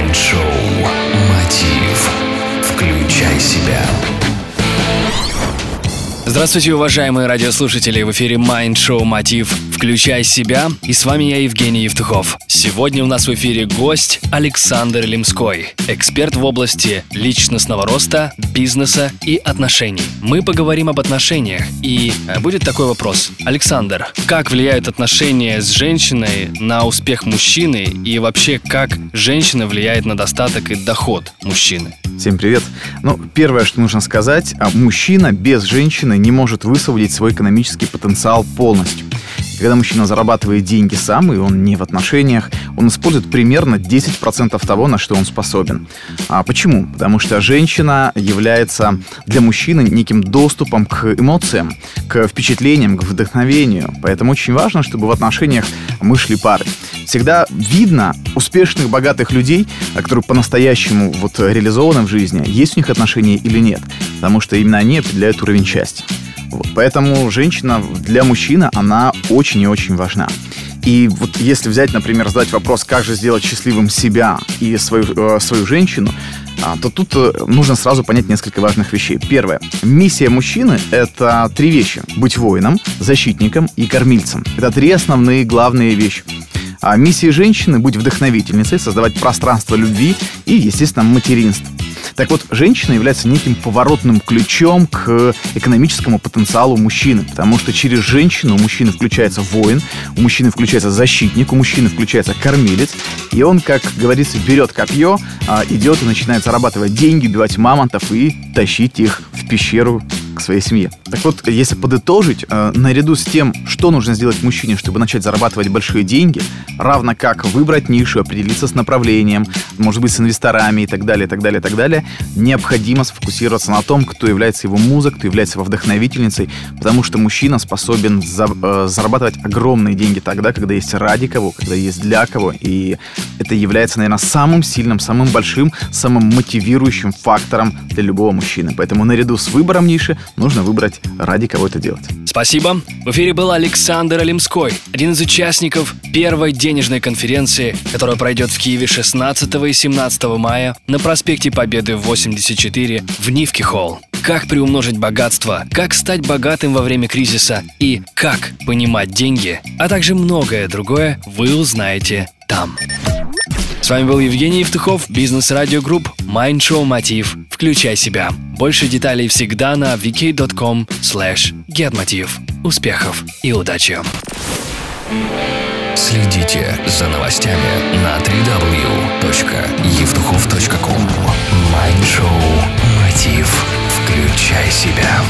Майнд-шоу «Мотив». Включай себя. Здравствуйте, уважаемые радиослушатели! В эфире Mind Show Мотив «Включай себя» и с вами я, Евгений Евтухов. Сегодня у нас в эфире гость Александр Лемской, эксперт в области личностного роста, бизнеса и отношений. Мы поговорим об отношениях, и э, будет такой вопрос. Александр, как влияют отношения с женщиной на успех мужчины и вообще как женщина влияет на достаток и доход мужчины? Всем привет. Ну, первое, что нужно сказать, а мужчина без женщины не может высвободить свой экономический потенциал полностью. Когда мужчина зарабатывает деньги сам, и он не в отношениях, он использует примерно 10% того, на что он способен. А почему? Потому что женщина является для мужчины неким доступом к эмоциям, к впечатлениям, к вдохновению. Поэтому очень важно, чтобы в отношениях мы шли парой. Всегда видно успешных, богатых людей, которые по-настоящему вот реализованы в жизни, есть у них отношения или нет. Потому что именно они определяют уровень счастья. Поэтому женщина для мужчины, она очень и очень важна. И вот если взять, например, задать вопрос, как же сделать счастливым себя и свою, э, свою женщину, а, то тут э, нужно сразу понять несколько важных вещей. Первое. Миссия мужчины — это три вещи. Быть воином, защитником и кормильцем. Это три основные главные вещи. А миссия женщины — быть вдохновительницей, создавать пространство любви и, естественно, материнство. Так вот, женщина является неким поворотным ключом к экономическому потенциалу мужчины, потому что через женщину у мужчины включается воин, у мужчины включается защитник, у мужчины включается кормилец, и он, как говорится, берет копье, а, идет и начинает зарабатывать деньги, убивать мамонтов и тащить их в пещеру своей семье. Так вот, если подытожить, э, наряду с тем, что нужно сделать мужчине, чтобы начать зарабатывать большие деньги, равно как выбрать нишу, определиться с направлением, может быть, с инвесторами и так далее, и так далее, и так далее, необходимо сфокусироваться на том, кто является его музой, кто является его вдохновительницей, потому что мужчина способен за, э, зарабатывать огромные деньги тогда, когда есть ради кого, когда есть для кого, и это является, наверное, самым сильным, самым большим, самым мотивирующим фактором для любого мужчины. Поэтому наряду с выбором ниши нужно выбрать, ради кого это делать. Спасибо. В эфире был Александр Олимской, один из участников первой денежной конференции, которая пройдет в Киеве 16 и 17 мая на проспекте Победы 84 в Нивки Холл. Как приумножить богатство, как стать богатым во время кризиса и как понимать деньги, а также многое другое вы узнаете там. С вами был Евгений Евтухов, Business Radio Group, Mind Show Мотив. Включай себя. Больше деталей всегда на vk.com slash getmotiv. Успехов и удачи! Следите за новостями на www.евтухов.ком Майнд-шоу «Мотив». Включай себя.